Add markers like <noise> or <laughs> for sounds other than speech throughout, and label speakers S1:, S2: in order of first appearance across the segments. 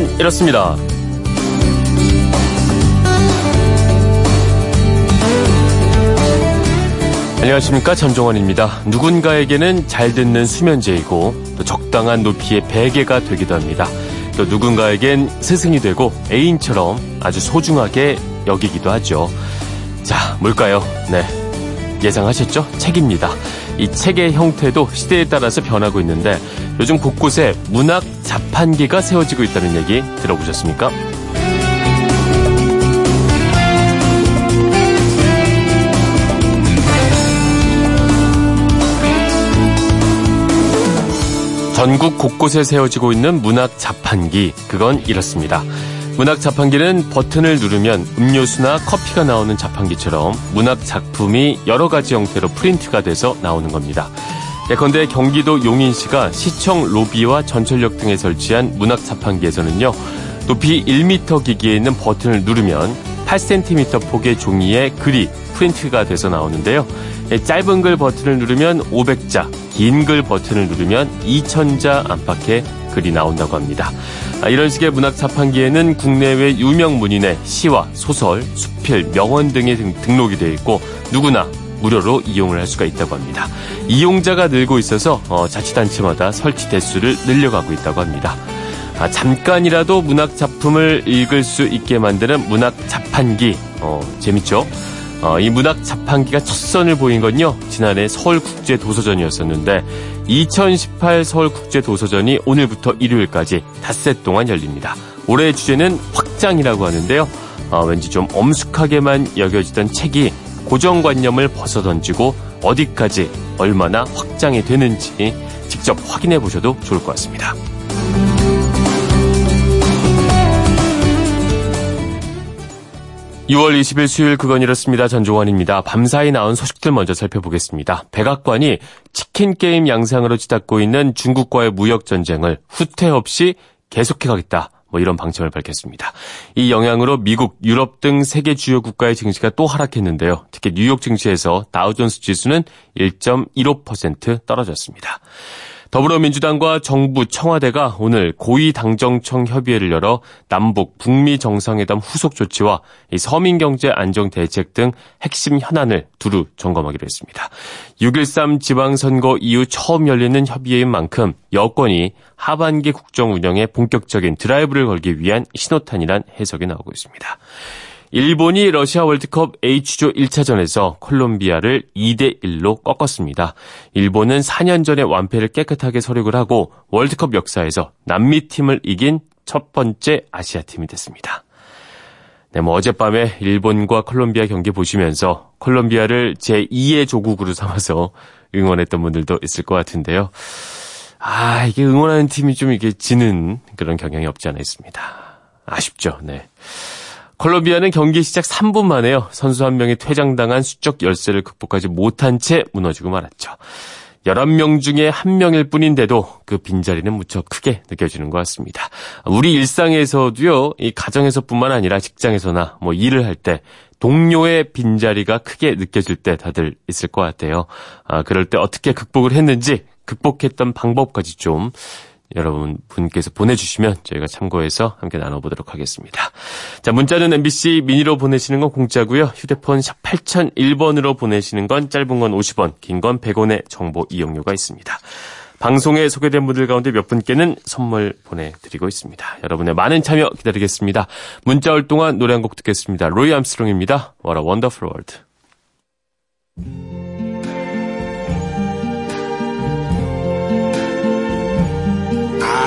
S1: 그건 이렇습니다. 안녕하십니까 전종원입니다. 누군가에게는 잘 듣는 수면제이고 또 적당한 높이의 베개가 되기도 합니다. 또 누군가에겐 스승이 되고 애인처럼 아주 소중하게 여기기도 하죠. 자, 뭘까요? 네. 예상하셨죠? 책입니다. 이 책의 형태도 시대에 따라서 변하고 있는데 요즘 곳곳에 문학 자판기가 세워지고 있다는 얘기 들어보셨습니까? 전국 곳곳에 세워지고 있는 문학 자판기, 그건 이렇습니다. 문학 자판기는 버튼을 누르면 음료수나 커피가 나오는 자판기처럼 문학 작품이 여러 가지 형태로 프린트가 돼서 나오는 겁니다. 예컨대 경기도 용인시가 시청 로비와 전철역 등에 설치한 문학 자판기에서는요, 높이 1m 기기에 있는 버튼을 누르면 8cm 폭의 종이에 글이 프린트가 돼서 나오는데요. 짧은 글 버튼을 누르면 500자, 긴 글 버튼을 누르면 2000자 안팎의 글이 나온다고 합니다. 아, 이런 식의 문학 자판기에는 국내외 유명 문인의 시와 소설, 수필, 명언 등이 등록이 되어 있고 누구나 무료로 이용을 할 수가 있다고 합니다. 이용자가 늘고 있어서 어, 자치단체마다 설치 대수를 늘려가고 있다고 합니다. 아, 잠깐이라도 문학 작품을 읽을 수 있게 만드는 문학 자판기 어, 재밌죠? 어, 이 문학 자판기가 첫 선을 보인 건요, 지난해 서울국제도서전이었었는데, 2018 서울국제도서전이 오늘부터 일요일까지 닷새 동안 열립니다. 올해의 주제는 확장이라고 하는데요, 어, 왠지 좀 엄숙하게만 여겨지던 책이 고정관념을 벗어던지고 어디까지 얼마나 확장이 되는지 직접 확인해 보셔도 좋을 것 같습니다. 6월 20일 수요일 그건 이렇습니다. 전종환입니다. 밤사이 나온 소식들 먼저 살펴보겠습니다. 백악관이 치킨 게임 양상으로 치닫고 있는 중국과의 무역 전쟁을 후퇴 없이 계속해 가겠다. 뭐 이런 방침을 밝혔습니다. 이 영향으로 미국, 유럽 등 세계 주요 국가의 증시가 또 하락했는데요. 특히 뉴욕 증시에서 다우존스 지수는 1.15% 떨어졌습니다. 더불어민주당과 정부, 청와대가 오늘 고위당정청 협의회를 열어 남북, 북미 정상회담 후속 조치와 서민경제 안정 대책 등 핵심 현안을 두루 점검하기로 했습니다. 6.13 지방선거 이후 처음 열리는 협의회인 만큼 여권이 하반기 국정 운영에 본격적인 드라이브를 걸기 위한 신호탄이란 해석이 나오고 있습니다. 일본이 러시아 월드컵 H조 1차전에서 콜롬비아를 2대1로 꺾었습니다. 일본은 4년 전에 완패를 깨끗하게 서력을 하고 월드컵 역사에서 남미 팀을 이긴 첫 번째 아시아 팀이 됐습니다. 네, 뭐 어젯밤에 일본과 콜롬비아 경기 보시면서 콜롬비아를 제2의 조국으로 삼아서 응원했던 분들도 있을 것 같은데요. 아, 이게 응원하는 팀이 좀 이게 지는 그런 경향이 없지 않아 있습니다. 아쉽죠, 네. 콜롬비아는 경기 시작 3분 만에요. 선수 한 명이 퇴장당한 수적 열세를 극복하지 못한 채 무너지고 말았죠. 11명 중에 한 명일 뿐인데도 그 빈자리는 무척 크게 느껴지는 것 같습니다. 우리 일상에서도요, 이 가정에서뿐만 아니라 직장에서나 뭐 일을 할 때 동료의 빈자리가 크게 느껴질 때 다들 있을 것 같아요. 아, 그럴 때 어떻게 극복을 했는지, 극복했던 방법까지 좀 여러분 분께서 보내주시면 저희가 참고해서 함께 나눠보도록 하겠습니다. 자, 문자는 MBC 미니로 보내시는 건 공짜고요. 휴대폰 샵 8001번으로 보내시는 건 짧은 건 50원, 긴 건 100원의 정보 이용료가 있습니다. 방송에 소개된 분들 가운데 몇 분께는 선물 보내드리고 있습니다. 여러분의 많은 참여 기다리겠습니다. 문자 올 동안 노래 한 곡 듣겠습니다. 로이 암스트롱입니다. What a Wonderful World.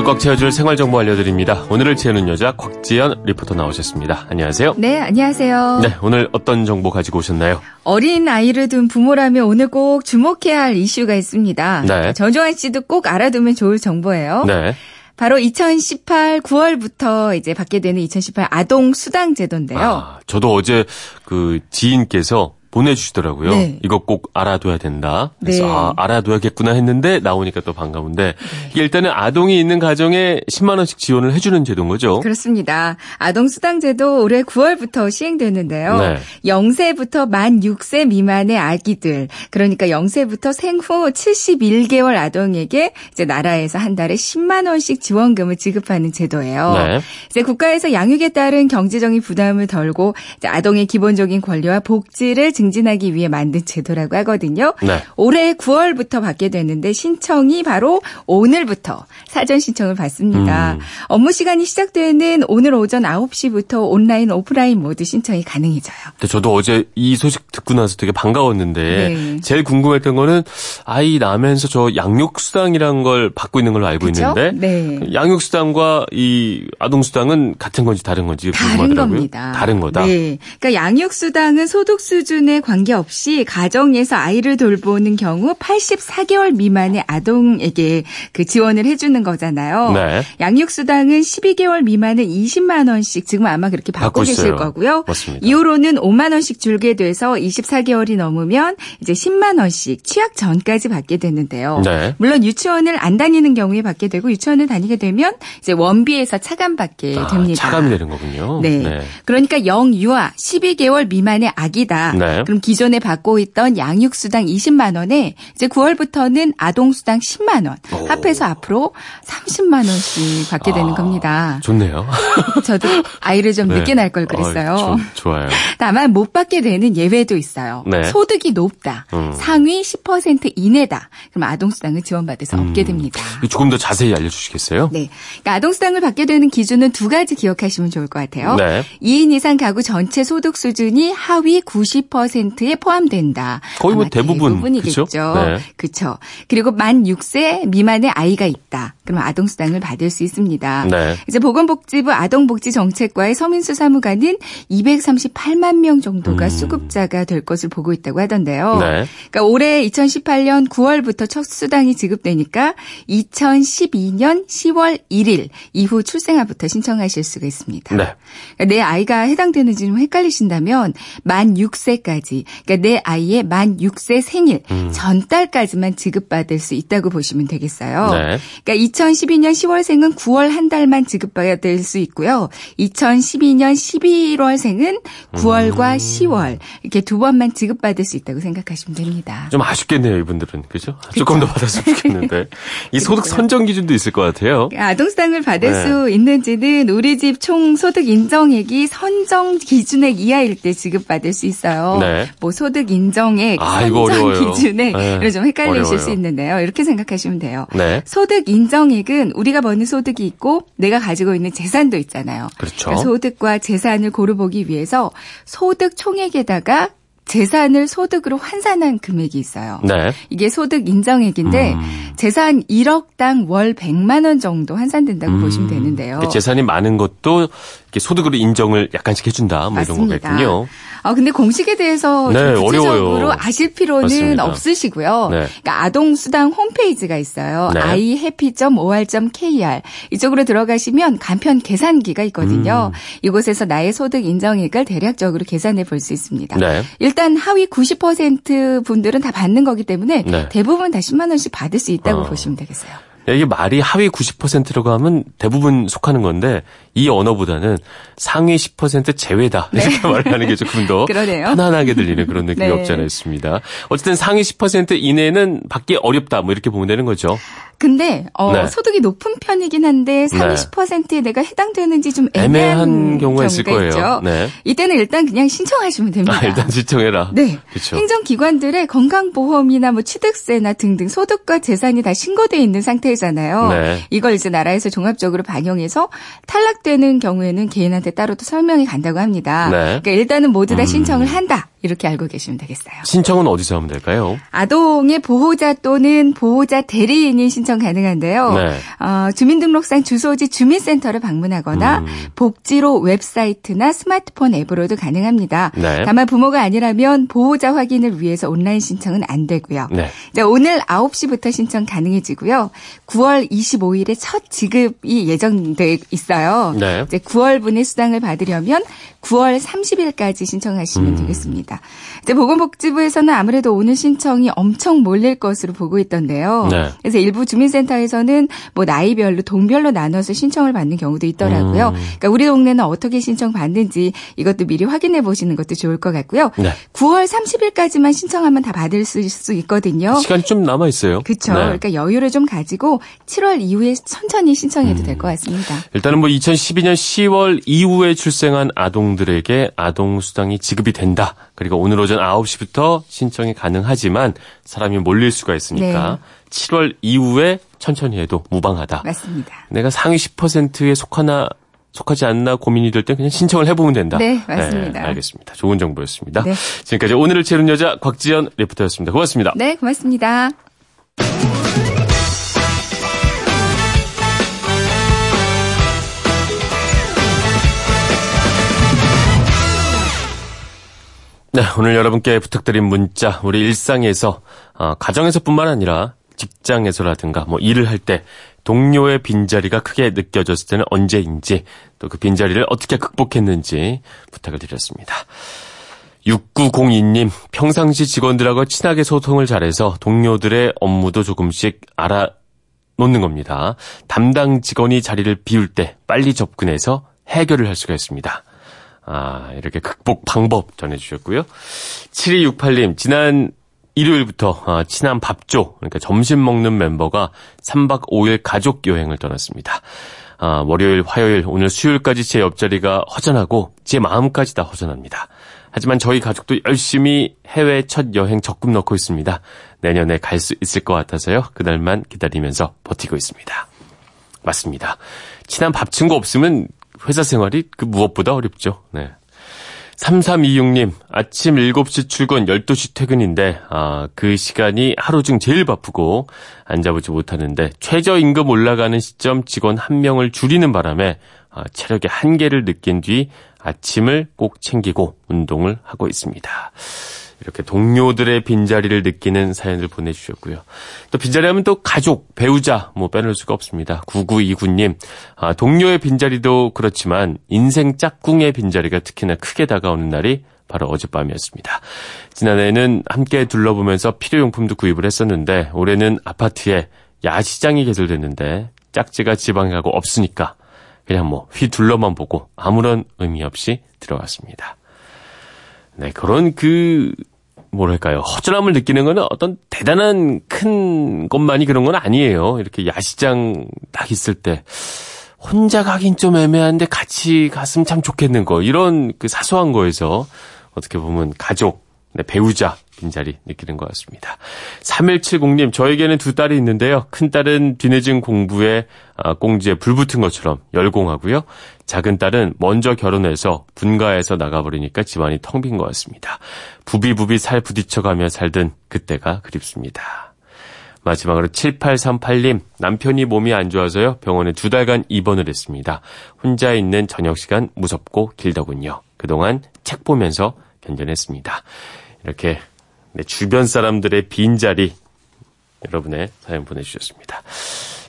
S1: 오늘을 꽉 채워줄 생활 정보 알려드립니다. 오늘을 채우는 여자 곽지연 리포터 나오셨습니다. 안녕하세요.
S2: 네, 안녕하세요.
S1: 네, 오늘 어떤 정보 가지고 오셨나요?
S2: 어린 아이를 둔 부모라면 오늘 꼭 주목해야 할 이슈가 있습니다. 네. 전종환 씨도 꼭 알아두면 좋을 정보예요. 네. 바로 2018 9월부터 이제 받게 되는 2018 아동 수당 제도인데요.
S1: 아, 저도 어제 그 지인께서 보내주시더라고요.
S2: 네.
S1: 이거 꼭 알아둬야 된다. 그래서
S2: 네.
S1: 아, 알아둬야겠구나 했는데 나오니까 또 반가운데 이게 일단은 아동이 있는 가정에 10만 원씩 지원을 해주는 제도인 거죠.
S2: 그렇습니다. 아동 수당 제도 올해 9월부터 시행되는데요.
S1: 네.
S2: 0세부터 만 6세 미만의 아기들, 그러니까 0세부터 생후 71개월 아동에게 이제 나라에서 한 달에 10만 원씩 지원금을 지급하는 제도예요.
S1: 네.
S2: 이제 국가에서 양육에 따른 경제적인 부담을 덜고 아동의 기본적인 권리와 복지를 증진하기 위해 만든 제도라고 하거든요.
S1: 네.
S2: 올해 9월부터 받게 되는데 신청이 바로 오늘부터 사전 신청을 받습니다.
S1: 음.
S2: 업무 시간이 시작되는 오늘 오전 9시부터 온라인, 오프라인 모두 신청이 가능해져요.
S1: 저도 어제 이 소식 듣고 나서 되게 반가웠는데
S2: 네.
S1: 제일 궁금했던 거는 아이 낳으면서 저 양육수당이라는 걸 받고 있는 걸로 알고
S2: 그쵸?
S1: 있는데
S2: 네.
S1: 양육수당과 이 아동수당은 같은 건지 다른 건지
S2: 다른
S1: 궁금하더라고요.
S2: 겁니다.
S1: 다른 거다.
S2: 네. 그러니까 양육수당은 소득 수준 에 관계없이 가정에서 아이를 돌보는 경우 84개월 미만의 아동에게 그 지원을 해주는 거잖아요.
S1: 네.
S2: 양육수당은 12개월 미만은 20만 원씩 지금 아마 그렇게 받고,
S1: 받고
S2: 계실. 거고요.
S1: 맞습니다.
S2: 이후로는 5만 원씩 줄게 돼서 24개월이 넘으면 이제 10만 원씩 취약 전까지 받게 되는데요.
S1: 네.
S2: 물론 유치원을 안 다니는 경우에 받게 되고 유치원을 다니게 되면 이제 원비에서 차감받게
S1: 아,
S2: 됩니다.
S1: 차감이 되는 거군요.
S2: 네. 그러니까 영유아 12개월 미만의 아기다.
S1: 네.
S2: 그럼 기존에 받고 있던 양육 수당 20만 원에 이제 9월부터는 아동 수당 10만 원.
S1: 오.
S2: 합해서 앞으로 30만 원씩 받게 되는
S1: 아,
S2: 겁니다.
S1: 좋네요. <laughs>
S2: 저도 아이를 좀
S1: 네.
S2: 늦게 낳을 걸 그랬어요.
S1: 어, 좋- 좋아요.
S2: 다만 못 받게 되는 예외도 있어요.
S1: 네.
S2: 소득이 높다.
S1: 음.
S2: 상위 10% 이내다. 그럼 아동 수당을 지원받을 수 없게 됩니다.
S1: 이거 조금 더 자세히 알려 주시겠어요?
S2: 네. 그러니까 아동 수당을 받게 되는 기준은 두 가지 기억하시면 좋을 것 같아요.
S1: 네.
S2: 2인 이상 가구 전체 소득 수준이 하위 90%에 포함된다.
S1: 거의 뭐 대부분,
S2: 대부분이겠죠.
S1: 그쵸? 네.
S2: 그렇죠. 그리고 만 6세 미만의 아이가 있다. 그럼 아동 수당을 받을 수 있습니다.
S1: 네.
S2: 이제 보건복지부 아동복지정책과의 서민수 사무관은 238만 명 정도가 수급자가 될 것을 보고 있다고 하던데요.
S1: 음. 네.
S2: 그러니까 올해 2018년 9월부터 첫 수당이 지급되니까 2012년 10월 1일 이후 출생아부터 신청하실 수가 있습니다.
S1: 네.
S2: 그러니까 내 아이가 해당되는지 좀 헷갈리신다면 만 6세까지 그러니까 내 아이의 만 6세 생일
S1: 음.
S2: 전달까지만 지급받을 수 있다고 보시면 되겠어요.
S1: 네.
S2: 그러니까 2012년 10월생은 9월 한 달만 지급받을 수 있고요. 2012년 11월생은 9월과 10월 이렇게 두 번만 지급받을 수 있다고 생각하시면 됩니다.
S1: 좀 아쉽겠네요, 이분들은. 그죠? 조금 더 받았으면 <laughs> 좋겠는데. 이 소득 선정 기준도 있을 것 같아요.
S2: 아동수당을 받을
S1: 네.
S2: 수 있는지는 우리 집 총 소득 인정액이 선정 기준액 이하일 때 지급받을 수 있어요.
S1: 네.
S2: 뭐 소득 인정액
S1: 아,
S2: 선정. 기준액
S1: 네.
S2: 이런 좀 헷갈리실
S1: 어려워요.
S2: 수 있는데요. 이렇게 생각하시면 돼요.
S1: 네.
S2: 소득 인정액은 우리가 버는 소득이 있고 내가 가지고 있는 재산도 있잖아요.
S1: 그렇죠.
S2: 그러니까 소득과 재산을 고루 보기 위해서 소득 총액에다가 재산을 소득으로 환산한 금액이 있어요.
S1: 네.
S2: 이게 소득 인정액인데
S1: 음.
S2: 재산 1억당 월 100만 원 정도 환산된다고 보시면 되는데요.
S1: 그 재산이 많은 것도 소득으로 인정을 약간씩 해준다. 뭐 이런
S2: 맞습니다.
S1: 거겠군요.
S2: 아 근데 공식에 대해서
S1: 네,
S2: 좀 구체적으로
S1: 어려워요.
S2: 아실 필요는
S1: 맞습니다.
S2: 없으시고요.
S1: 네.
S2: 그러니까 아동 수당 홈페이지가 있어요.
S1: 네.
S2: ihappy.or.kr 이쪽으로 들어가시면 간편 계산기가 있거든요.
S1: 음.
S2: 이곳에서 나의 소득 인정액을 대략적으로 계산해 볼 수 있습니다.
S1: 네.
S2: 일단 하위 90% 분들은 다 받는 거기 때문에
S1: 네.
S2: 대부분 다 10만 원씩 받을 수 있다고
S1: 어.
S2: 보시면 되겠어요.
S1: 이게 말이 하위 90%라고 하면 대부분 속하는 건데 이 언어보다는 상위 10% 제외다 이렇게 <laughs> 말을 하는 게 조금 더
S2: 네. 그러네요.
S1: 편안하게 들리는 그런 느낌이
S2: 네.
S1: 없지 않아 있습니다. 어쨌든 상위 10% 이내는 받기 어렵다 뭐 이렇게 보면 되는 거죠.
S2: 근데 어,
S1: 네.
S2: 소득이 높은 편이긴 한데 상위
S1: 네.
S2: 10%에 내가 해당되는지 좀 애매한,
S1: 애매한 경우가 있을 거예요.
S2: 있죠.
S1: 네.
S2: 이때는 일단 그냥 신청하시면 됩니다.
S1: 아, 일단 신청해라.
S2: 네.
S1: 그렇죠.
S2: 행정기관들의 건강보험이나 뭐 취득세나 등등 소득과 재산이 다 신고돼 있는 상태잖아요.
S1: 네.
S2: 이걸 이제 나라에서 종합적으로 반영해서 탈락되는 경우에는 개인한테 따로 또 설명이 간다고 합니다.
S1: 네.
S2: 그러니까 일단은 모두 다
S1: 음.
S2: 신청을 한다. 이렇게 알고 계시면 되겠어요.
S1: 신청은 어디서 하면 될까요?
S2: 아동의 보호자 또는 보호자 대리인이 신청 가능한데요.
S1: 네.
S2: 어, 주민등록상 주소지 주민센터를 방문하거나
S1: 음.
S2: 복지로 웹사이트나 스마트폰 앱으로도 가능합니다.
S1: 네.
S2: 다만 부모가 아니라면 보호자 확인을 위해서 온라인 신청은 안 되고요.
S1: 네.
S2: 자, 오늘 9시부터 신청 가능해지고요. 9월 25일에 첫 지급이 예정돼 있어요.
S1: 네.
S2: 이제 9월분의 수당을 받으려면 9월 30일까지 신청하시면
S1: 음.
S2: 되겠습니다. 이제 보건복지부에서는 아무래도 오늘 신청이 엄청 몰릴 것으로 보고 있던데요.
S1: 네.
S2: 그래서 일부 주민센터에서는 뭐 나이별로 동별로 나눠서 신청을 받는 경우도 있더라고요.
S1: 음.
S2: 그러니까 우리 동네는 어떻게 신청 받는지 이것도 미리 확인해 보시는 것도 좋을 것 같고요.
S1: 네.
S2: 9월 30일까지만 신청하면 다 받을 수, 수 있거든요.
S1: 시간이 좀 남아 있어요.
S2: 그렇죠.
S1: 네.
S2: 그러니까 여유를 좀 가지고 7월 이후에 천천히 신청해도 될것 같습니다.
S1: 일단은 뭐 2012년 10월 이후에 출생한 아동들에게 아동 수당이 지급이 된다. 그리고 오늘 오전 9시부터 신청이 가능하지만 사람이 몰릴 수가 있으니까 7월 이후에 천천히 해도 무방하다.
S2: 맞습니다.
S1: 내가 상위 10%에 속하나 속하지 않나 고민이 될 땐 그냥 신청을 해보면 된다.
S2: 네, 맞습니다.
S1: 알겠습니다. 좋은 정보였습니다.
S2: 네.
S1: 지금까지 오늘을 채우는 여자 곽지연 리포터였습니다. 고맙습니다.
S2: 네, 고맙습니다.
S1: 네, 오늘 여러분께 부탁드린 문자, 우리 일상에서, 어, 가정에서뿐만 아니라 직장에서라든가 뭐 일을 할 때 동료의 빈자리가 크게 느껴졌을 때는 언제인지 또 그 빈자리를 어떻게 극복했는지 부탁을 드렸습니다. 6902님, 평상시 직원들하고 친하게 소통을 잘해서 동료들의 업무도 조금씩 알아 놓는 겁니다. 담당 직원이 자리를 비울 때 빨리 접근해서 해결을 할 수가 있습니다. 아, 이렇게 극복 방법 전해주셨고요. 7268님, 지난 일요일부터 아, 친한 밥조, 그러니까 점심 먹는 멤버가 3박 5일 가족 여행을 떠났습니다. 아, 월요일, 화요일, 오늘 수요일까지 제 옆자리가 허전하고 제 마음까지 다 허전합니다. 하지만 저희 가족도 열심히 해외 첫 여행 적금 넣고 있습니다. 내년에 갈 수 있을 것 같아서요. 그날만 기다리면서 버티고 있습니다. 맞습니다. 친한 밥 친구 없으면 회사 생활이 그 무엇보다 어렵죠. 네. 3326님, 아침 7시 출근, 12시 퇴근인데, 아, 그 시간이 하루 중 제일 바쁘고, 앉아보지 못하는데, 최저임금 올라가는 시점 직원 한 명을 줄이는 바람에, 아, 체력의 한계를 느낀 뒤 아침을 꼭 챙기고 운동을 하고 있습니다. 이렇게 동료들의 빈자리를 느끼는 사연을 보내주셨고요. 또 빈자리 하면 또 가족, 배우자, 뭐 빼놓을 수가 없습니다. 9929님, 아, 동료의 빈자리도 그렇지만 인생 짝꿍의 빈자리가 특히나 크게 다가오는 날이 바로 어젯밤이었습니다. 지난해에는 함께 둘러보면서 필요용품도 구입을 했었는데 올해는 아파트에 야시장이 개설됐는데 짝지가 지방에 가고 없으니까 그냥 뭐 휘둘러만 보고 아무런 의미 없이 들어갔습니다. 네, 그런 그, 뭐랄까요. 허전함을 느끼는 거는 어떤 대단한 큰 것만이 그런 건 아니에요. 이렇게 야시장 딱 있을 때. 혼자 가긴 좀 애매한데 같이 갔으면 참 좋겠는 거. 이런 그 사소한 거에서 어떻게 보면 가족, 네, 배우자 빈자리 느끼는 것 같습니다. 3170님, 저에게는 두 딸이 있는데요. 큰 딸은 뒤늦은 공부에 아, 꽁지에 불 붙은 것처럼 열공하고요. 작은 딸은 먼저 결혼해서 분가해서 나가버리니까 집안이 텅 빈 것 같습니다. 부비부비 살 부딪혀가며 살던 그때가 그립습니다. 마지막으로 7838님, 남편이 몸이 안 좋아서요. 병원에 두 달간 입원을 했습니다. 혼자 있는 저녁 시간 무섭고 길더군요. 그동안 책 보면서 견뎌냈습니다. 이렇게 네, 주변 사람들의 빈자리 여러분의 사연 보내주셨습니다.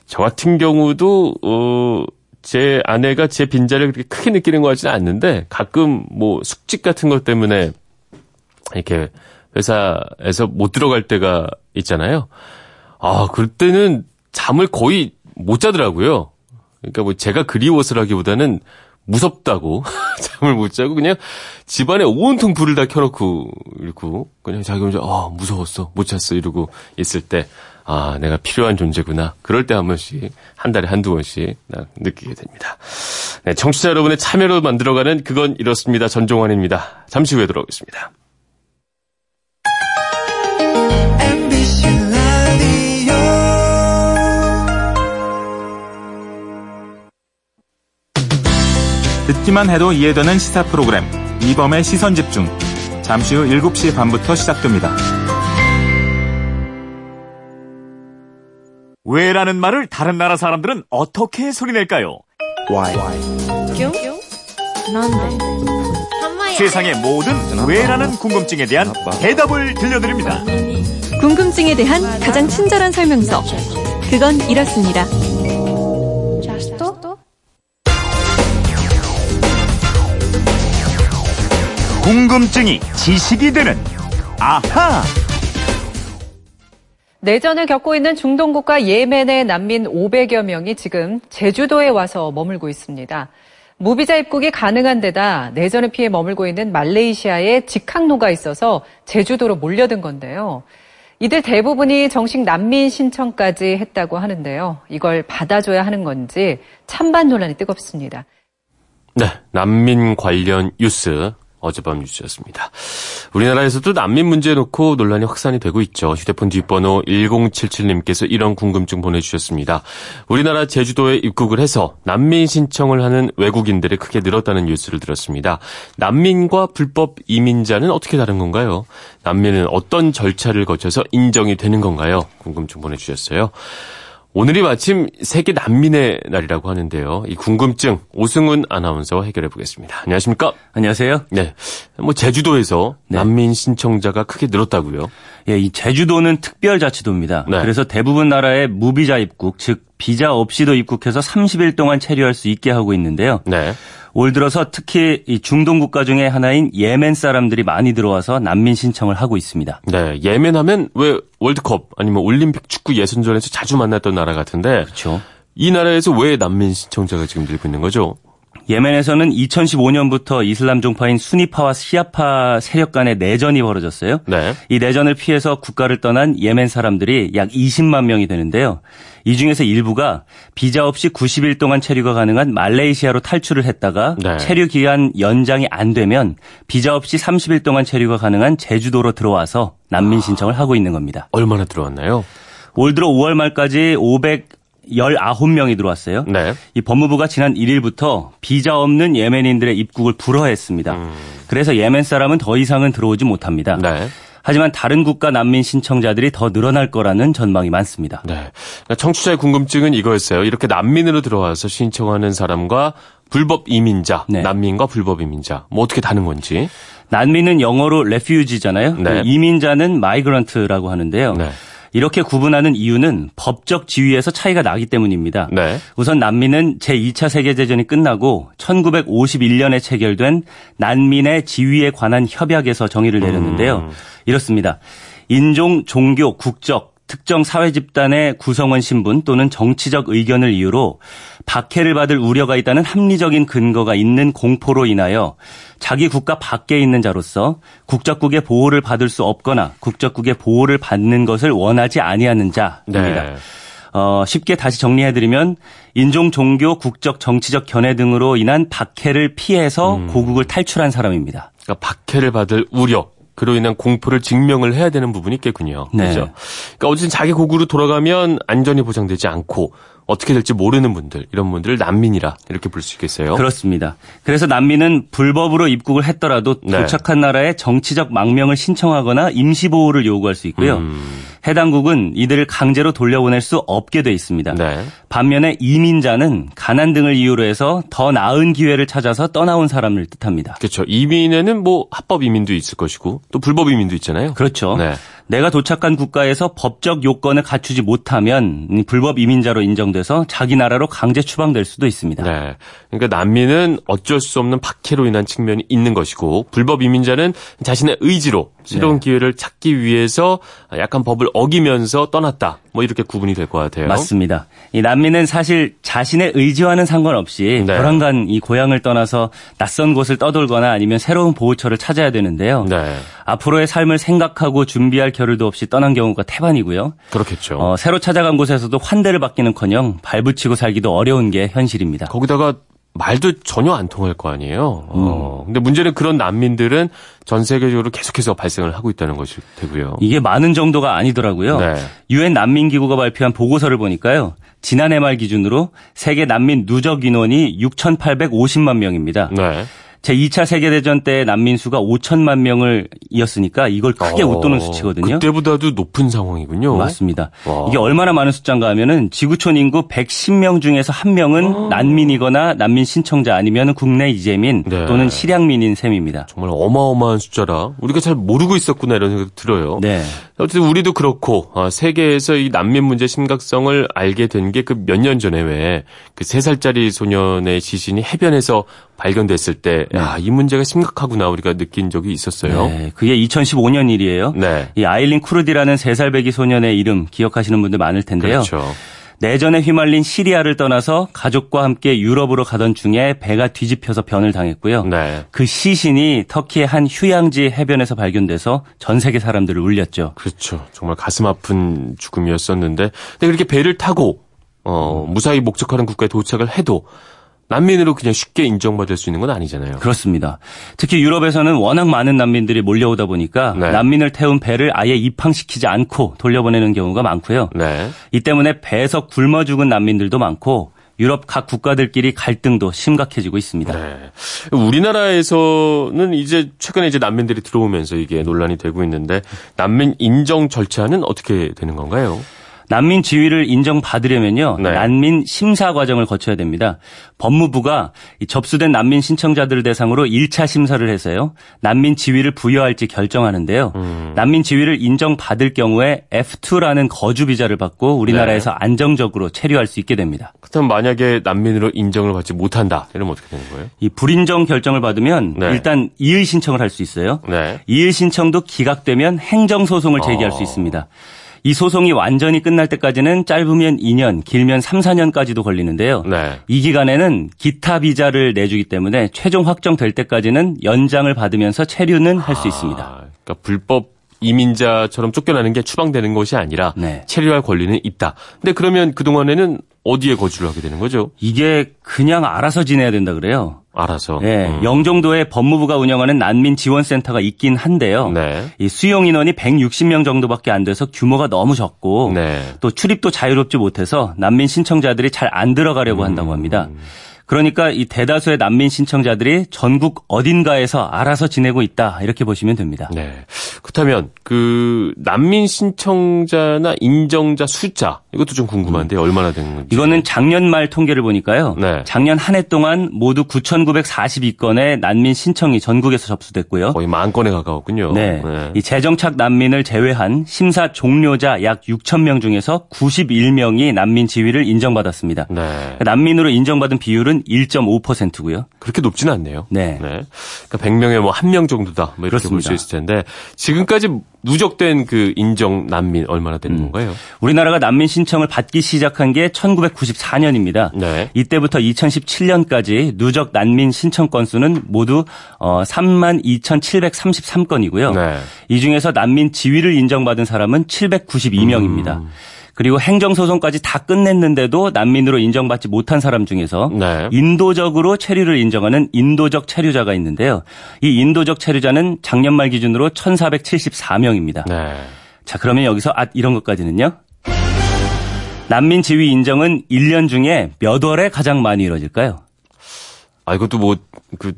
S1: 저 같은 경우도 어, 제 아내가 제 빈자리를 그렇게 크게 느끼는 것 같지는 않는데 가끔 뭐 숙직 같은 것 때문에 이렇게 회사에서 못 들어갈 때가 있잖아요. 아, 그때는 잠을 거의 못 자더라고요. 그러니까 뭐 제가 그리워서라기보다는 무섭다고 <laughs> 잠을 못 자고 그냥 집안에 온통 불을 다 켜놓고 이러고 그냥 자기 혼자 아 무서웠어 못 잤어 이러고 있을 때 아 내가 필요한 존재구나 그럴 때 한 번씩 한 달에 한두 번씩 느끼게 됩니다. 네, 청취자 여러분의 참여로 만들어가는 그건 이렇습니다. 전종환입니다. 잠시 후에 돌아오겠습니다.
S3: 듣기만 해도 이해되는 시사 프로그램 이범의 시선 집중. 잠시 후 7시 반부터 시작됩니다.
S4: 왜라는 말을 다른 나라 사람들은 어떻게 소리낼까요?
S3: Why?
S4: 세상의 모든 왜라는 궁금증에 대한 대답을 들려드립니다.
S5: 궁금증에 대한 가장 친절한 설명서. 그건 이렇습니다.
S4: 궁금증이 지식이 되는 아하!
S6: 내전을 겪고 있는 중동 국가 예멘의 난민 500여 명이 지금 제주도에 와서 머물고 있습니다. 무비자 입국이 가능한 데다 내전을 피해 머물고 있는 말레이시아에 직항로가 있어서 제주도로 몰려든 건데요. 이들 대부분이 정식 난민 신청까지 했다고 하는데요. 이걸 받아줘야 하는 건지 찬반 논란이 뜨겁습니다.
S1: 네, 난민 관련 뉴스 어젯밤 뉴스였습니다. 우리나라에서도 난민 문제 놓고 논란이 확산이 되고 있죠. 휴대폰 뒷번호 1077님께서 이런 궁금증 보내주셨습니다. 우리나라 제주도에 입국을 해서 난민 신청을 하는 외국인들이 크게 늘었다는 뉴스를 들었습니다. 난민과 불법 이민자는 어떻게 다른 건가요? 난민은 어떤 절차를 거쳐서 인정이 되는 건가요? 궁금증 보내주셨어요. 오늘이 마침 세계 난민의 날이라고 하는데요. 이 궁금증 오승훈 아나운서와 해결해 보겠습니다. 안녕하십니까?
S7: 안녕하세요.
S1: 네. 뭐 제주도에서
S7: 네.
S1: 난민 신청자가 크게 늘었다고요.
S7: 예, 이 제주도는 특별자치도입니다.
S1: 네.
S7: 그래서 대부분 나라에 무비자 입국, 즉 비자 없이도 입국해서 30일 동안 체류할 수 있게 하고 있는데요.
S1: 네.
S7: 올 들어서 특히 이 중동 국가 중에 하나인 예멘 사람들이 많이 들어와서 난민 신청을 하고 있습니다.
S1: 네. 예멘 하면 왜 월드컵 아니면 올림픽 축구 예선전에서 자주 만났던 나라 같은데
S7: 그렇죠.
S1: 이 나라에서 왜 난민 신청자가 지금 늘고 있는 거죠?
S7: 예멘에서는 2015년부터 이슬람 종파인 수니파와 시아파 세력 간의 내전이 벌어졌어요.
S1: 네.
S7: 이 내전을 피해서 국가를 떠난 예멘 사람들이 약 20만 명이 되는데요. 이 중에서 일부가 비자 없이 90일 동안 체류가 가능한 말레이시아로 탈출을 했다가
S1: 네.
S7: 체류 기간 연장이 안 되면 비자 없이 30일 동안 체류가 가능한 제주도로 들어와서 난민 신청을 하고 있는 겁니다.
S1: 얼마나 들어왔나요?
S7: 올 들어 5월 말까지 519명이 들어왔어요.
S1: 네.
S7: 이 법무부가 지난 1일부터 비자 없는 예멘인들의 입국을 불허했습니다. 그래서 예멘 사람은 더 이상은 들어오지 못합니다.
S1: 네.
S7: 하지만 다른 국가 난민 신청자들이 더 늘어날 거라는 전망이 많습니다.
S1: 네. 그러니까 청취자의 궁금증은 이거였어요. 이렇게 난민으로 들어와서 신청하는 사람과 불법 이민자,
S7: 네.
S1: 난민과 불법 이민자, 뭐 어떻게 다른 건지.
S7: 난민은 영어로 refugee잖아요.
S1: 네.
S7: 이민자는 migrant라고 하는데요.
S1: 네.
S7: 이렇게 구분하는 이유는 법적 지위에서 차이가 나기 때문입니다.
S1: 네.
S7: 우선 난민은 제2차 세계대전이 끝나고 1951년에 체결된 난민의 지위에 관한 협약에서 정의를 내렸는데요. 이렇습니다. 인종, 종교, 국적, 특정 사회 집단의 구성원 신분 또는 정치적 의견을 이유로 박해를 받을 우려가 있다는 합리적인 근거가 있는 공포로 인하여 자기 국가 밖에 있는 자로서 국적국의 보호를 받을 수 없거나 국적국의 보호를 받는 것을 원하지 아니하는 자입니다.
S1: 네.
S7: 어, 쉽게 다시 정리해드리면 인종, 종교, 국적, 정치적 견해 등으로 인한 박해를 피해서
S1: 음.
S7: 고국을 탈출한 사람입니다.
S1: 그러니까 박해를 받을 우려, 그로 인한 공포를 증명을 해야 되는 부분이 있겠군요.
S7: 네.
S1: 그렇죠. 그러니까 어쨌든 자기 고국으로 돌아가면 안전이 보장되지 않고 어떻게 될지 모르는 분들, 이런 분들을 난민이라 이렇게 볼 수 있겠어요.
S7: 그렇습니다. 그래서 난민은 불법으로 입국을 했더라도
S1: 네.
S7: 도착한 나라에 정치적 망명을 신청하거나 임시 보호를 요구할 수 있고요.
S1: 음.
S7: 해당국은 이들을 강제로 돌려보낼 수 없게 돼 있습니다.
S1: 네.
S7: 반면에 이민자는 가난 등을 이유로 해서 더 나은 기회를 찾아서 떠나온 사람을 뜻합니다.
S1: 그렇죠. 이민에는 뭐 합법 이민도 있을 것이고 또 불법 이민도 있잖아요.
S7: 그렇죠.
S1: 네.
S7: 내가 도착한 국가에서 법적 요건을 갖추지 못하면 이 불법 이민자로 인정돼서 자기 나라로 강제 추방될 수도 있습니다.
S1: 네. 그러니까 난민은 어쩔 수 없는 박해로 인한 측면이 있는 것이고 불법 이민자는 자신의 의지로 새로운
S7: 네.
S1: 기회를 찾기 위해서 약간 법을 어기면서 떠났다. 뭐 이렇게 구분이 될 것 같아요.
S7: 맞습니다. 이 난민은 사실 자신의 의지와는 상관없이
S1: 네.
S7: 벼랑간 이 고향을 떠나서 낯선 곳을 떠돌거나 아니면 새로운 보호처를 찾아야 되는데요.
S1: 네.
S7: 앞으로의 삶을 생각하고 준비할 겨를도 없이 떠난 경우가 태반이고요.
S1: 그렇겠죠.
S7: 어, 새로 찾아간 곳에서도 환대를 받기는커녕 발붙이고 살기도 어려운 게 현실입니다.
S1: 거기다가 말도 전혀 안 통할 거 아니에요.
S7: 음.
S1: 어. 근데 문제는 그런 난민들은 전 세계적으로 계속해서 발생을 하고 있다는 것이 되고요.
S7: 이게 많은 정도가 아니더라고요.
S1: 네.
S7: 유엔 난민기구가 발표한 보고서를 보니까요. 지난해 말 기준으로 세계 난민 누적 인원이 6,850만 명입니다.
S1: 네.
S7: 제 2차 세계대전 때 난민 수가 5천만 명을 이었으니까 이걸 크게 웃도는 수치거든요.
S1: 어, 그때보다도 높은 상황이군요.
S7: 맞습니다.
S1: 와.
S7: 이게 얼마나 많은 숫자인가 하면은 지구촌 인구 110명 중에서 한 명은 난민이거나 난민 신청자 아니면 국내 이재민
S1: 네.
S7: 또는 실향민인 셈입니다.
S1: 정말 어마어마한 숫자라 우리가 잘 모르고 있었구나 이런 생각이 들어요.
S7: 네.
S1: 어쨌든 우리도 그렇고 아, 세계에서 이 난민 문제 심각성을 알게 된 게 그 몇 년 전에 왜 그 세 살짜리 소년의 시신이 해변에서 발견됐을 때, 야, 이 문제가 심각하구나 우리가 느낀 적이 있었어요.
S7: 네, 그게 2015년 일이에요.
S1: 네.
S7: 이 아일린 쿠르디라는 3살 배기 소년의 이름 기억하시는 분들 많을 텐데요.
S1: 그렇죠.
S7: 내전에 휘말린 시리아를 떠나서 가족과 함께 유럽으로 가던 중에 배가 뒤집혀서 변을 당했고요.
S1: 네.
S7: 그 시신이 터키의 한 휴양지 해변에서 발견돼서 전 세계 사람들을 울렸죠.
S1: 그렇죠. 정말 가슴 아픈 죽음이었었는데, 근데 그렇게 배를 타고 어, 무사히 목적하는 국가에 도착을 해도 난민으로 그냥 쉽게 인정받을 수 있는 건 아니잖아요.
S7: 그렇습니다. 특히 유럽에서는 워낙 많은 난민들이 몰려오다 보니까
S1: 네.
S7: 난민을 태운 배를 아예 입항시키지 않고 돌려보내는 경우가 많고요.
S1: 네.
S7: 이 때문에 배에서 굶어 죽은 난민들도 많고 유럽 각 국가들끼리 갈등도 심각해지고 있습니다.
S1: 네. 우리나라에서는 이제 최근에 이제 난민들이 들어오면서 이게 논란이 되고 있는데 난민 인정 절차는 어떻게 되는 건가요?
S7: 난민 지위를 인정받으려면요.
S1: 네.
S7: 난민 심사 과정을 거쳐야 됩니다. 법무부가 이 접수된 난민 신청자들을 대상으로 1차 심사를 해서요. 난민 지위를 부여할지 결정하는데요.
S1: 음.
S7: 난민 지위를 인정받을 경우에 F2라는 거주 비자를 받고 우리나라에서
S1: 네.
S7: 안정적으로 체류할 수 있게 됩니다.
S1: 그렇다면 만약에 난민으로 인정을 받지 못한다. 이러면 어떻게 되는 거예요?
S7: 이 불인정 결정을 받으면
S1: 네.
S7: 일단 이의 신청을 할 수 있어요.
S1: 네.
S7: 이의 신청도 기각되면 행정 소송을 제기할
S1: 어.
S7: 수 있습니다. 이 소송이 완전히 끝날 때까지는 짧으면 2년, 길면 3, 4년까지도 걸리는데요.
S1: 네.
S7: 이 기간에는 기타 비자를 내주기 때문에 최종 확정될 때까지는 연장을 받으면서 체류는 할 수 있습니다.
S1: 아, 그러니까 불법 이민자처럼 쫓겨나는 게 추방되는 것이 아니라
S7: 네.
S1: 체류할 권리는 있다. 근데 그러면 그동안에는 어디에 거주를 하게 되는 거죠?
S7: 이게 그냥 알아서 지내야 된다 그래요.
S1: 알아서.
S7: 예,
S1: 음.
S7: 영종도에 법무부가 운영하는 난민 지원센터가 있긴 한데요.
S1: 네.
S7: 이 수용 인원이 160명 정도밖에 안 돼서 규모가 너무 적고
S1: 네.
S7: 또 출입도 자유롭지 못해서 난민 신청자들이 잘 안 들어가려고 한다고 합니다. 그러니까 이 대다수의 난민 신청자들이 전국 어딘가에서 알아서 지내고 있다 이렇게 보시면 됩니다.
S1: 네. 그렇다면 그 난민 신청자나 인정자 숫자 이것도 좀 궁금한데 얼마나 되는 건지.
S7: 이거는 작년 말 통계를 보니까요.
S1: 네.
S7: 작년 한 해 동안 모두 9,942건의 난민 신청이 전국에서 접수됐고요.
S1: 거의 만 건에 가까웠군요.
S7: 네. 이 재정착 난민을 제외한 심사 종료자 약 6천 명 중에서 91명이 난민 지위를 인정받았습니다.
S1: 네.
S7: 난민으로 인정받은 비율은 1.5%고요.
S1: 그렇게 높지는 않네요.
S7: 네.
S1: 그러니까 100명에 뭐 한 명 정도다. 뭐 이렇게 볼 수. 있을 텐데 지금까지 누적된 그 인정 난민 얼마나 되는
S7: 음.
S1: 건가요?
S7: 우리나라가 난민 신 청을 받기 시작한 게 1994년입니다.
S1: 네.
S7: 이때부터 2017년까지 누적 난민 신청 건수는 모두 어 32,733건이고요.
S1: 네.
S7: 이 중에서 난민 지위를 인정받은 사람은 792명입니다.
S1: 음.
S7: 그리고 행정소송까지 다 끝냈는데도 난민으로 인정받지 못한 사람 중에서
S1: 네.
S7: 인도적으로 체류를 인정하는 인도적 체류자가 있는데요. 이 인도적 체류자는 작년 말 기준으로 1,474명입니다.
S1: 네.
S7: 자, 그러면 여기서 아, 이런 것까지는요. 난민 지위 인정은 1년 중에 몇 월에 가장 많이 이루어질까요?
S1: 아 이것도 뭐 그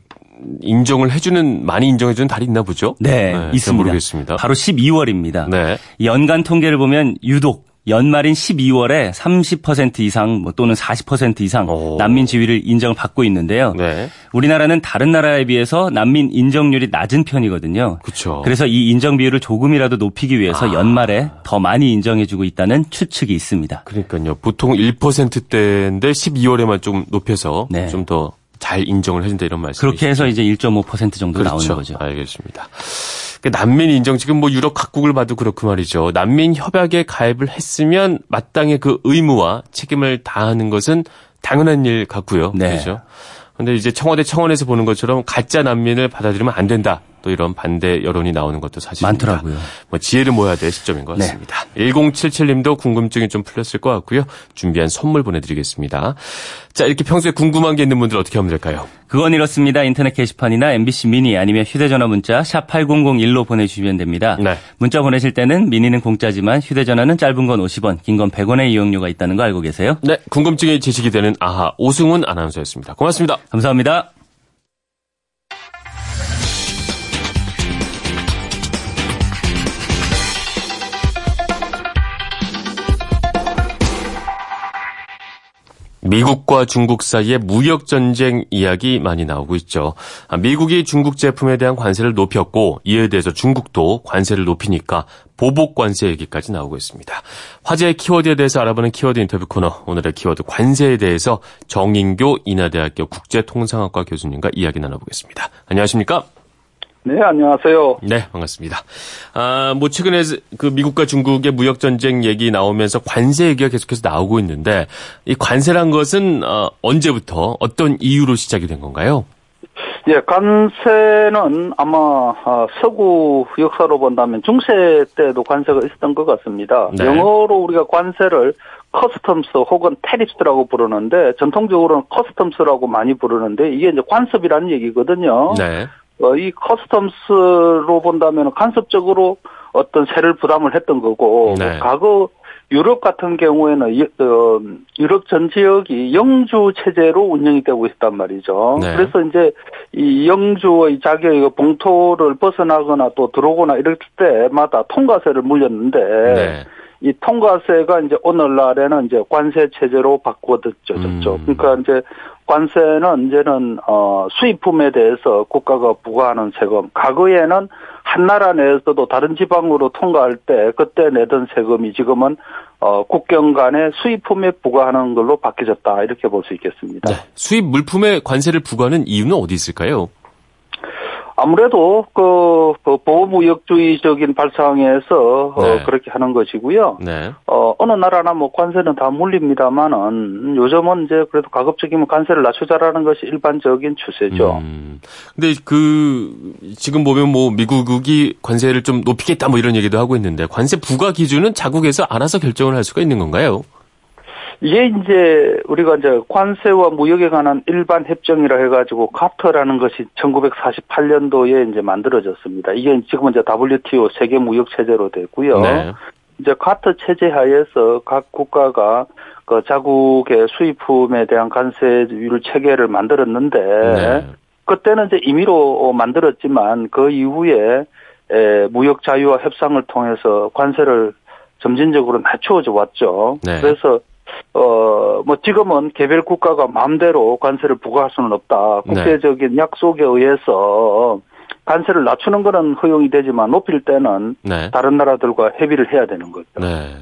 S1: 인정을 해주는 많이 인정해주는 달이 있나 보죠?
S7: 네,
S1: 잘
S7: 있습니다.
S1: 모르겠습니다.
S7: 바로 12월입니다.
S1: 네.
S7: 연간 통계를 보면 유독 연말인 12월에 30% 이상 뭐 또는 40% 이상
S1: 오.
S7: 난민 지위를 인정을 받고 있는데요.
S1: 네.
S7: 우리나라는 다른 나라에 비해서 난민 인정률이 낮은 편이거든요.
S1: 그렇죠.
S7: 그래서 이 인정 비율을 조금이라도 높이기 위해서
S1: 아.
S7: 연말에 더 많이 인정해주고 있다는 추측이 있습니다.
S1: 그러니까요. 보통 1%대인데 12월에만 좀 높여서
S7: 네.
S1: 좀더 잘 인정을 해준다 이런 말씀이시죠.
S7: 그렇게 해서 이제 1.5% 정도
S1: 그렇죠.
S7: 나오는 거죠.
S1: 알겠습니다. 그 난민 인정 지금 뭐 유럽 각국을 봐도 그렇고 말이죠. 난민 협약에 가입을 했으면 마땅히 그 의무와 책임을 다하는 것은 당연한 일 같고요.
S7: 네.
S1: 그렇죠. 근데 이제 청와대 청원에서 보는 것처럼 가짜 난민을 받아들이면 안 된다. 또 이런 반대 여론이 나오는 것도 사실입니다.
S7: 많더라고요.
S1: 뭐 지혜를 모아야 될 시점인 것
S7: 네.
S1: 같습니다. 1077님도 궁금증이 좀 풀렸을 것 같고요. 준비한 선물 보내드리겠습니다. 자, 이렇게 평소에 궁금한 게 있는 분들 어떻게 하면 될까요?
S7: 그건 이렇습니다. 인터넷 게시판이나 MBC 미니 아니면 휴대전화 문자 샵 8001로 보내주시면 됩니다.
S1: 네.
S7: 문자 보내실 때는 미니는 공짜지만 휴대전화는 짧은 건 50원, 긴 건 100원의 이용료가 있다는 거 알고 계세요?
S1: 네, 궁금증이 제시이 되는 아하 오승훈 아나운서였습니다. 고맙습니다.
S7: 감사합니다.
S1: 미국과 중국 사이의 무역 전쟁 이야기 많이 나오고 있죠. 아, 미국이 중국 제품에 대한 관세를 높였고 이에 대해서 중국도 관세를 높이니까 보복 관세 얘기까지 나오고 있습니다. 화제의 키워드에 대해서 알아보는 키워드 인터뷰 코너 오늘의 키워드 관세에 대해서 정인교 인하대학교 국제통상학과 교수님과 이야기 나눠보겠습니다. 안녕하십니까?
S8: 네, 안녕하세요.
S1: 네, 반갑습니다. 아, 뭐 최근에 그 미국과 중국의 무역 전쟁 얘기 나오면서 관세 얘기가 계속해서 나오고 있는데 이 관세란 것은 어, 언제부터 어떤 이유로 시작이 된 건가요?
S8: 예, 관세는 아마 아, 서구 역사로 본다면 중세 때도 관세가 있었던 것 같습니다.
S1: 네.
S8: 영어로 우리가 관세를 customs 혹은 tariffs라고 부르는데 전통적으로는 customs라고 많이 부르는데 이게 이제 관습이라는 얘기거든요.
S1: 네.
S8: 어, 이 customs로 본다면 관습적으로 어떤 세를 부담을 했던 거고
S1: 네.
S8: 과거 유럽 같은 경우에는 이- 어, 유럽 전 지역이 영주 체제로 운영이 되고 있단 말이죠.
S1: 네.
S8: 그래서 이제 이 영주의 자기의 봉토를 벗어나거나 또 들어오거나 이럴 때마다 통과세를 물렸는데
S1: 네.
S8: 이 통과세가 이제 오늘날에는 이제 관세 체제로 바꾸어졌죠.
S1: 음.
S8: 그러니까 이제 관세는 이제는 어 수입품에 대해서 국가가 부과하는 세금. 과거에는 한 나라 내에서도 다른 지방으로 통과할 때 그때 내던 세금이 지금은 어 국경 간의 수입품에 부과하는 걸로 바뀌어졌다 이렇게 볼 수 있겠습니다.
S1: 네. 수입 물품에 관세를 부과하는 이유는 어디 있을까요?
S8: 아무래도 그, 그 보호무역주의적인 발상에서
S1: 네.
S8: 어, 그렇게 하는 것이고요.
S1: 네.
S8: 어, 어느 나라나 뭐 관세는 다 물립니다만은 요즘은 이제 그래도 가급적이면 관세를 낮추자라는 것이 일반적인 추세죠.
S1: 음. 근데 그 지금 보면 뭐 미국이 관세를 좀 높이겠다 뭐 이런 얘기도 하고 있는데 관세 부과 기준은 자국에서 알아서 결정을 할 수가 있는 건가요?
S8: 이게 이제 우리가 이제 관세와 무역에 관한 일반 협정이라 해가지고 카터라는 것이 1948년도에 이제 만들어졌습니다. 이게 지금은 이제 WTO 세계 무역 체제로 됐고요.
S1: 네.
S8: 이제 카터 체제 하에서 각 국가가 그 자국의 수입품에 대한 관세율 체계를 만들었는데
S1: 네.
S8: 그때는 이제 임의로 만들었지만 그 이후에 에, 무역 자유화 협상을 통해서 관세를 점진적으로 낮추어져 왔죠.
S1: 네.
S8: 그래서 어, 뭐 지금은 개별 국가가 마음대로 관세를 부과할 수는 없다.
S1: 네.
S8: 국제적인 약속에 의해서 관세를 낮추는 거는 허용이 되지만 높일 때는
S1: 네.
S8: 다른 나라들과 협의를 해야 되는 거죠.
S1: 네.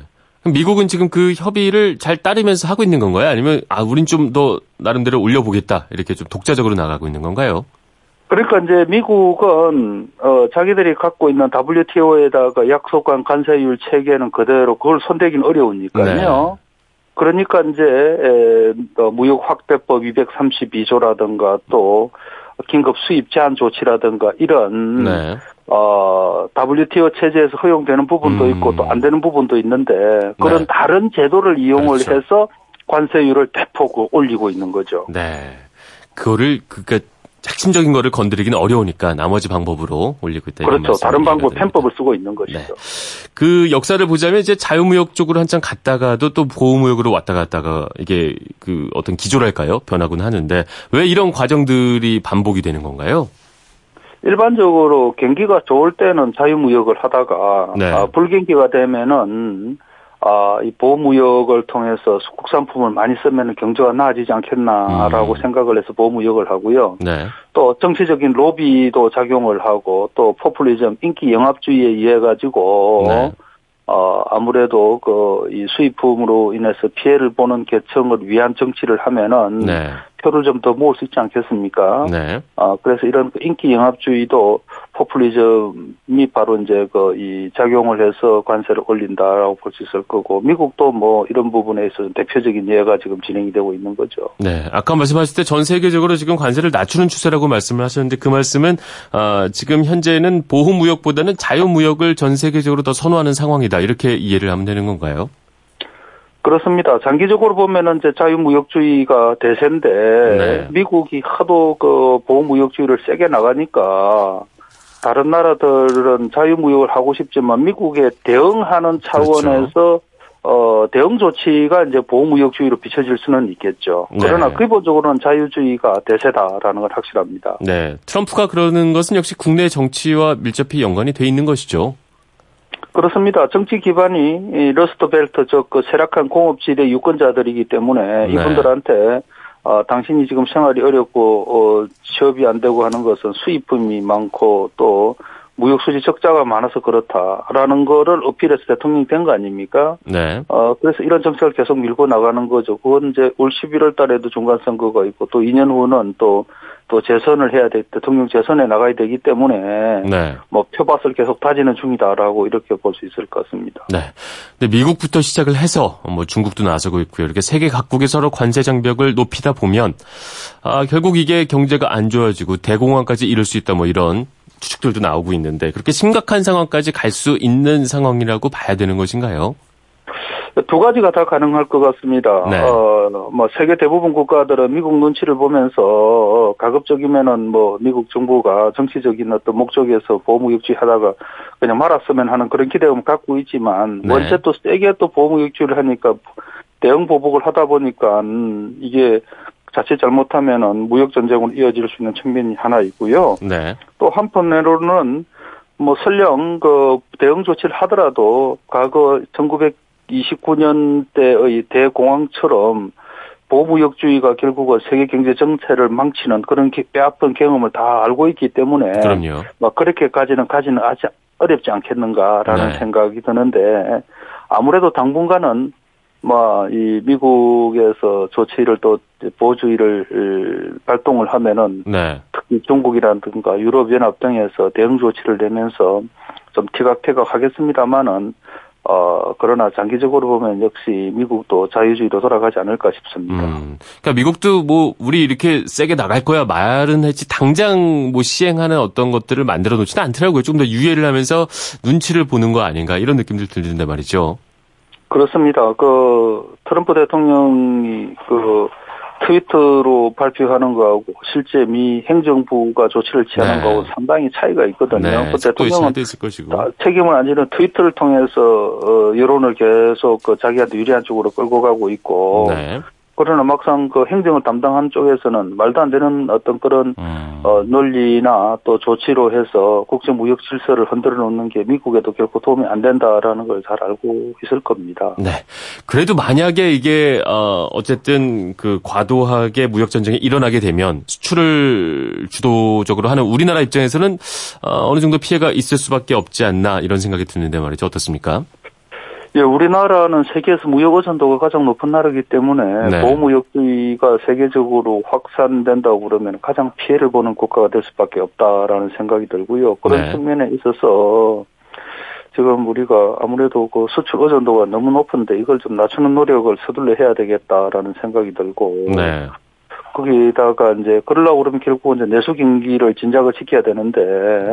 S1: 미국은 지금 그 협의를 잘 따르면서 하고 있는 건가요? 아니면 아 우린 좀 더 나름대로 올려보겠다 이렇게 좀 독자적으로 나가고 있는 건가요?
S8: 그러니까 이제 미국은 어 자기들이 갖고 있는 WTO에다가 약속한 관세율 체계는 그대로 그걸 손대기는 어려우니까요. 그러니까 이제 에, 어, 무역 확대법 232조라든가 또 긴급 수입 제한 조치라든가 이런
S1: 네.
S8: 어 WTO 체제에서 허용되는 부분도
S1: 음.
S8: 있고 또안 되는 부분도 있는데 그런
S1: 네.
S8: 다른 제도를 이용을
S1: 그렇죠.
S8: 해서 관세율을 대폭 올리고 있는 거죠.
S1: 네. 그거를 그니까 핵심적인 거를 건드리기는 어려우니까 나머지 방법으로 올리고 있다.
S8: 그렇죠. 다른 방법. 편법을 쓰고 있는 것이죠.
S1: 그 역사를 보자면 이제 자유무역 쪽으로 한참 갔다가도 또 보호무역으로 왔다 갔다가 이게 그 어떤 기조랄까요? 변하곤 하는데 왜 이런 과정들이 반복이 되는 건가요?
S8: 일반적으로 경기가 좋을 때는 자유무역을 하다가
S1: 네.
S8: 아, 불경기가 되면은 아, 이 보호무역을 통해서 국산품을 많이 쓰면 경제가 나아지지 않겠나라고
S1: 음.
S8: 생각을 해서 보호무역을 하고요.
S1: 네.
S8: 또 정치적인 로비도 작용을 하고 또 포퓰리즘 인기 영합주의에 의해 가지고
S1: 네.
S8: 어 아무래도 그 이 수입품으로 인해서 피해를 보는 계층을 위한 정치를 하면은
S1: 네.
S8: 표를 좀 더 모을 수 있지 않겠습니까?
S1: 네.
S8: 어, 그래서 이런 그 인기 영합주의도 포퓰리즘이 바로 이제 그 이 작용을 해서 관세를 올린다라고 볼 수 있을 거고 미국도 뭐 이런 부분에 있어서 대표적인 예가 지금 진행이 되고 있는 거죠.
S1: 네. 아까 말씀하실 때 전 세계적으로 지금 관세를 낮추는 추세라고 말씀을 하셨는데 그 말씀은 아, 지금 현재는 보호 무역보다는 자유 무역을 전 세계적으로 더 선호하는 상황이다. 이렇게 이해를 하면 되는 건가요?
S8: 그렇습니다. 장기적으로 보면은 이제 자유무역주의가 대세인데
S1: 네.
S8: 미국이 하도 그 보호무역주의를 세게 나가니까 다른 나라들은 자유무역을 하고 싶지만 미국에 대응하는 차원에서 어 대응 조치가 이제 보호무역주의로 비춰질 수는 있겠죠.
S1: 네.
S8: 그러나 기본적으로는 자유주의가 대세다라는 건 확실합니다.
S1: 네. 트럼프가 그러는 것은 역시 국내 정치와 밀접히 연관이 돼 있는 것이죠.
S8: 그렇습니다. 정치 기반이 이 러스트 벨트 저그 쇠락한 공업지대 유권자들이기 때문에
S1: 네.
S8: 이분들한테 어, 당신이 지금 생활이 어렵고 어, 취업이 안 되고 하는 것은 수입품이 많고 또 무역 수지 적자가 많아서 그렇다라는 거를 어필해서 대통령이 된 거 아닙니까?
S1: 네.
S8: 어, 그래서 이런 정책을 계속 밀고 나가는 거죠. 그건 이제 올 11월 달에도 중간 선거가 있고 또 2년 후는 또, 또 재선을 해야 돼, 대통령 재선에 나가야 되기 때문에
S1: 네.
S8: 뭐 표밭을 계속 다지는 중이다라고 이렇게 볼 수 있을 것 같습니다.
S1: 네. 근데 미국부터 시작을 해서 뭐 중국도 나서고 있고요. 이렇게 세계 각국이 서로 관세 장벽을 높이다 보면 아, 결국 이게 경제가 안 좋아지고 대공황까지 이룰 수 있다 뭐 이런 추측들도 나오고 있는데 그렇게 심각한 상황까지 갈 수 있는 상황이라고 봐야 되는 것인가요?
S8: 두 가지가 다 가능할 것 같습니다.
S1: 네.
S8: 어, 뭐 세계 대부분 국가들은 미국 눈치를 보면서 가급적이면은 뭐 미국 정부가 정치적인 어떤 목적에서 보호무역주의 하다가 그냥 말았으면 하는 그런 기대감을 갖고 있지만
S1: 네.
S8: 원체 또 세게 또 보호무역주의를 하니까 대응 보복을 하다 보니까 이게 자칫 잘못하면은 무역 전쟁으로 이어질 수 있는 측면이 하나 있고요.
S1: 네.
S8: 또 한편으로는 뭐 설령 그 대응 조치를 하더라도 과거 1929년대의 대공황처럼 보무역주의가 결국은 세계 경제 정체를 망치는 그런 게- 뼈아픈 경험을 다 알고 있기 때문에
S1: 그럼요.
S8: 뭐 그렇게까지는 가지는 아직 어렵지 않겠는가라는
S1: 네.
S8: 생각이 드는데 아무래도 당분간은 뭐 이 미국에서 조치를 또 보호주의를 발동을 하면은
S1: 네.
S8: 중국이라든가 유럽연합 등에서 대응 조치를 내면서 좀 티각태각 하겠습니다만은 어 그러나 장기적으로 보면 역시 미국도 자유주의로 돌아가지 않을까 싶습니다.
S1: 음. 그러니까 미국도 뭐 우리 이렇게 세게 나갈 거야 말은 했지 당장 뭐 시행하는 어떤 것들을 만들어 놓지는 않더라고요. 좀 더 유예를 하면서 눈치를 보는 거 아닌가 이런 느낌들 들는데 말이죠.
S8: 그렇습니다. 그 트럼프 대통령이 그 트위터로 발표하는 거하고 실제 미 행정부가 조치를 취하는
S1: 네.
S8: 거하고 상당히 차이가 있거든요.
S1: 네.
S8: 그 대통령은 책임을 안 지는 트위터를 통해서 어, 여론을 계속 그 자기한테 유리한 쪽으로 끌고 가고 있고
S1: 네.
S8: 그러나 막상 그 행정을 담당한 쪽에서는 말도 안 되는 어떤 그런
S1: 음.
S8: 어, 논리나 또 조치로 해서 국제 무역 질서를 흔들어 놓는 게 미국에도 결코 도움이 안 된다라는 걸 잘 알고 있을 겁니다.
S1: 네. 그래도 만약에 이게 어 어쨌든 그 과도하게 무역 전쟁이 일어나게 되면 수출을 주도적으로 하는 우리나라 입장에서는 어 어느 정도 피해가 있을 수밖에 없지 않나 이런 생각이 드는데 말이죠. 어떻습니까?
S8: 예, 우리나라는 세계에서 무역 의존도가 가장 높은 나라이기 때문에
S1: 네.
S8: 보호무역주의가 세계적으로 확산된다고 그러면 가장 피해를 보는 국가가 될 수밖에 없다라는 생각이 들고요. 그런
S1: 네.
S8: 측면에 있어서 지금 우리가 아무래도 그 수출 의존도가 너무 높은데 이걸 좀 낮추는 노력을 서둘러 해야 되겠다라는 생각이 들고
S1: 네.
S8: 거기다가 이제 그러려고 그러면 결국 이제 내수 경기를 진작을 지켜야 되는데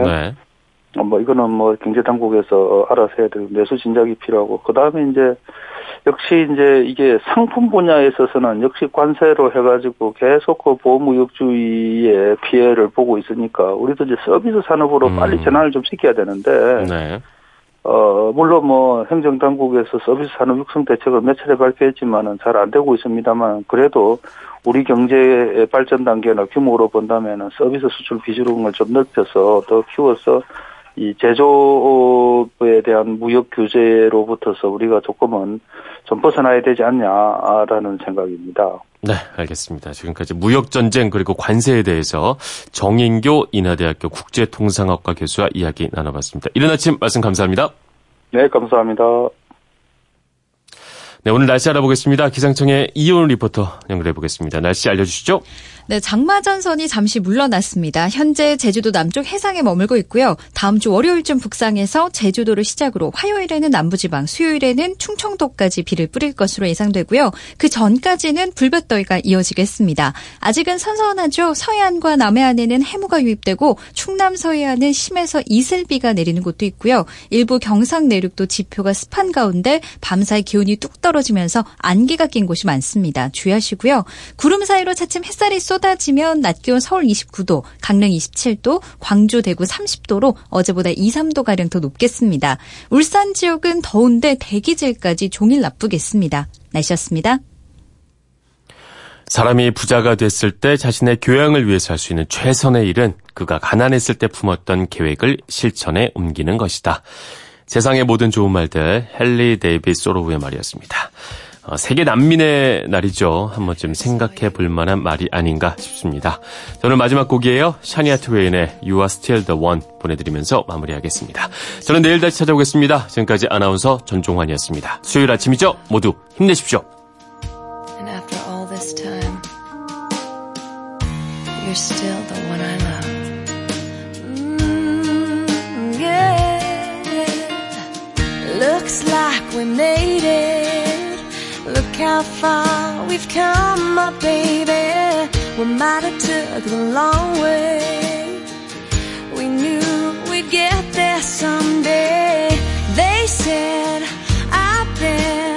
S1: 네.
S8: 어, 뭐 이거는 뭐 경제 당국에서 알아서 해야 되고 내수 진작이 필요하고 그 다음에 이제 역시 이제 이게 상품 분야에 있어서는 역시 관세로 해가지고 계속 그 보호무역주의의 피해를 보고 있으니까 우리도 이제 서비스 산업으로
S1: 음.
S8: 빨리 전환을 좀 시켜야 되는데
S1: 네.
S8: 어 물론 뭐 행정 당국에서 서비스 산업 육성 대책을 몇 차례 발표했지만은 잘 안 되고 있습니다만 그래도 우리 경제의 발전 단계나 규모로 본다면은 서비스 수출 비중을 좀 넓혀서 더 키워서 이 제조업에 대한 무역 규제로부터서 우리가 조금은 좀 벗어나야 되지 않냐라는 생각입니다.
S1: 네, 알겠습니다. 지금까지 무역 전쟁 그리고 관세에 대해서 정인교 인하대학교 국제통상학과 교수와 이야기 나눠봤습니다. 이른 아침 말씀 감사합니다.
S8: 네, 감사합니다.
S1: 네, 오늘 날씨 알아보겠습니다. 기상청의 이온 리포터 연결해 보겠습니다. 날씨 알려주시죠.
S9: 네, 장마전선이 잠시 물러났습니다. 현재 제주도 남쪽 해상에 머물고 있고요. 다음 주 월요일쯤 북상해서 제주도를 시작으로 화요일에는 남부지방, 수요일에는 충청도까지 비를 뿌릴 것으로 예상되고요. 그 전까지는 불볕더위가 이어지겠습니다. 아직은 선선하죠. 서해안과 남해안에는 해무가 유입되고 충남 서해안은 심해서 이슬비가 내리는 곳도 있고요. 일부 경상 내륙도 지표가 습한 가운데 밤사이 기온이 뚝 떨어지면서 안개가 낀 곳이 많습니다. 주의하시고요. 구름 사이로 차츰 햇살이 쏟아지면 낮 기온 서울 29도, 강릉 27도, 광주, 대구 30도로 어제보다 2, 3도 가량 더 높겠습니다. 울산 지역은 더운데 대기질까지 종일 나쁘겠습니다. 날씨였습니다.
S1: 사람이 부자가 됐을 때 자신의 교양을 위해서 할 수 있는 최선의 일은 그가 가난했을 때 품었던 계획을 실천에 옮기는 것이다.
S10: 세상의 모든 좋은 말들 헨리 데이비드 소로우의 말이었습니다. 어, 세계 난민의 날이죠. 한 번쯤 생각해 볼 만한 말이 아닌가 싶습니다. 저는 마지막 곡이에요. 샤니아 트웨인의 You Are Still the One 보내드리면서 마무리하겠습니다. 저는 내일 다시 찾아오겠습니다. 지금까지 아나운서 전종환이었습니다. 수요일 아침이죠. 모두 힘내십시오. Looks like we made it. how far we've come, my baby. We might have took the long way. We knew we'd get there someday. They said, I bet.